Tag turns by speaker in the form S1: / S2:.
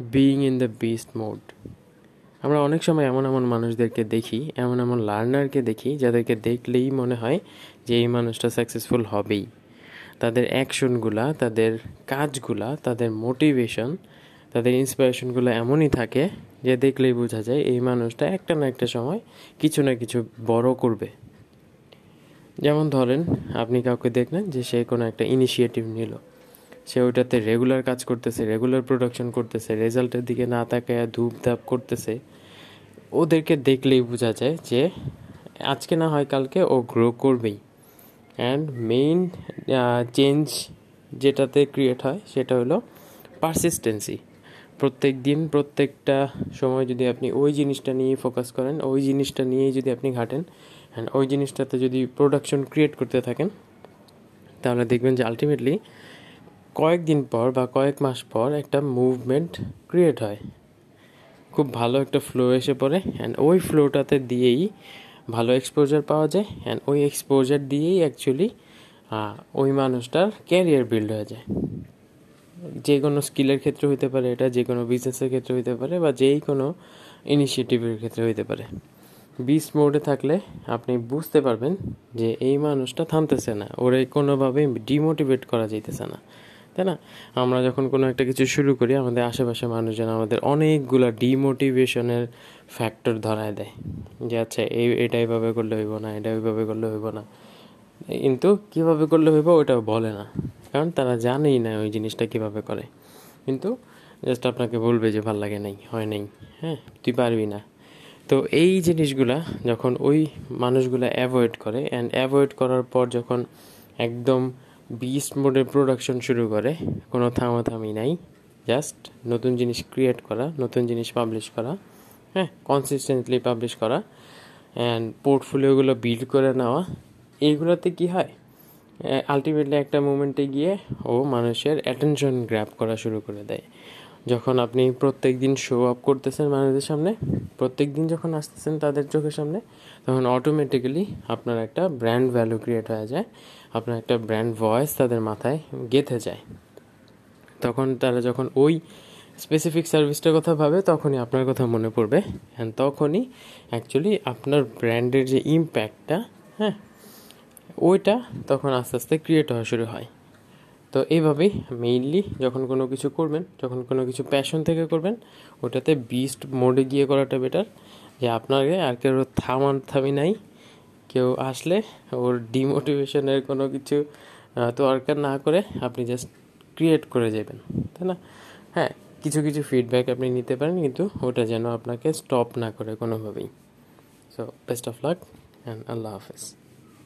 S1: Being in the beast mode আমরা অনেক সময় এমন এমন মানুষদেরকে দেখি, এমন এমন লার্নারকে দেখি, যাদেরকে দেখলেই মনে হয় যে এই মানুষটা সাকসেসফুল হবেই। তাদের অ্যাকশনগুলা তাদের কাজগুলা, তাদের মোটিভেশন তাদের ইন্সপিরেশনগুলো এমনই থাকে যে দেখলেই বোঝা যায় এই মানুষটা একটা না একটা সময় কিছু না কিছু বড় করবে। যেমন ধরেন, আপনি কাউকে দেখলেন যে সে কোনো একটা ইনিশিয়েটিভ নিল। সে ওইটাতে রেগুলার কাজ করতেছে রেগুলার প্রোডাকশন করতেছে রেজাল্টের দিকে না তাকায় ধূপ ধাপ করতেছে। ওদেরকে দেখলেই বোঝা যায় যে আজকে না হয় কালকে ও গ্রো করবেই। অ্যান্ড মেইন চেঞ্জ যেটাতে ক্রিয়েট হয় সেটা হলো পারসিস্টেন্সি প্রত্যেক দিন প্রত্যেকটা সময় যদি আপনি ওই জিনিসটা নিয়ে ফোকাস করেন, ওই জিনিসটা নিয়েই যদি আপনি ঘাটেন অ্যান্ড ওই জিনিসটাতে যদি প্রোডাকশন ক্রিয়েট করতে থাকেন, তাহলে দেখবেন যে আলটিমেটলি কয়েকদিন পর বা কয়েক মাস পর একটা মুভমেন্ট ক্রিয়েট হয়। খুব ভালো একটা ফ্লো এসে পড়ে অ্যান্ড ওই ফ্লোটাতে দিয়েই ভালো এক্সপোজার পাওয়া যায় অ্যান্ড ওই এক্সপোজার দিয়েই অ্যাকচুয়ালি ওই মানুষটার ক্যারিয়ার বিল্ড হয়ে যায়। যে কোনো স্কিলের ক্ষেত্রে হইতে পারে এটা, যে কোনো বিজনেসের ক্ষেত্রে হইতে পারে বা যেই কোনো ইনিশিয়েটিভের ক্ষেত্রে হইতে পারে। বিস মোডে থাকলে আপনি বুঝতে পারবেন যে এই মানুষটা থামতেছে না, ওরে কোনোভাবেই ডিমোটিভেট করা যাইতেছে না। তাই না? আমরা যখন কোনো একটা কিছু শুরু করি, আমাদের আশেপাশে মানুষজন আমাদের অনেকগুলো ডিমোটিভেশনের ফ্যাক্টর ধরায় দেয়। যে আচ্ছা এই, এটা এইভাবে করলে হইব না, এটা ওইভাবে করলে হইব না। কিন্তু কীভাবে করলে হইব ওটাও বলে না। কারণ তারা জানেই না ওই জিনিসটা কীভাবে করে। কিন্তু জাস্ট আপনাকে বলবে যে, ভালো লাগে নাই, হয় নাই হ্যাঁ তুই পারবি না। তো এই জিনিসগুলা যখন ওই মানুষগুলা অ্যাভয়েড করে অ্যান্ড অ্যাভয়েড করার পর যখন একদম বিস্ট মোডে প্রোডাকশন শুরু করে। কোনো থামাথামি নাই। জাস্ট নতুন জিনিস ক্রিয়েট করা, নতুন জিনিস পাবলিশ করা হ্যাঁ কনসিস্টেন্টলি পাবলিশ করা অ্যান্ড পোর্টফোলিওগুলো বিল্ড করে নেওয়া। এইগুলোতে কি হয়? আলটিমেটলি একটা মুমেন্টে গিয়ে ও মানুষের অ্যাটেনশন গ্র্যাপ করা শুরু করে দেয়। যখন আপনি প্রত্যেক দিন শো আপ করতেছেন মানুষদের সামনে প্রত্যেক দিন যখন আসতেছেন তাদের চোখের সামনে, তখন অটোমেটিক্যালি আপনার একটা ব্র্যান্ড ভ্যালু ক্রিয়েট হয়ে যায়, আপনার একটা ব্র্যান্ড ভয়েস তাদের মাথায় গেঁথে যায়। তখন তারা যখন ওই স্পেসিফিক সার্ভিসটার কথা ভাবে, তখনই আপনার কথা মনে পড়বে অ্যান্ড তখনই অ্যাকচুয়ালি আপনার ব্র্যান্ডের যে ইম্প্যাক্টটা হ্যাঁ ওইটা তখন আস্তে আস্তে ক্রিয়েট হওয়া শুরু হয়। তো এইভাবেই মেইনলি যখন কোনো কিছু করবেন, যখন কোনো কিছু প্যাশন থেকে করবেন, ওটাতে বিস্ট মোডে গিয়ে করাটা বেটার যে আপনাকে আর কেউ থামান থামি নাই, কেউ আসলে ওর ডিমোটিভেশনের কোনো কিছু দরকার না করে আপনি জাস্ট ক্রিয়েট করে যাবেন, তাই না? হ্যাঁ কিছু কিছু ফিডব্যাক আপনি নিতে পারেন, কিন্তু ওটা যেন আপনাকে স্টপ না করে কোনোভাবেই। So best of luck and আল্লাহ হাফেজ।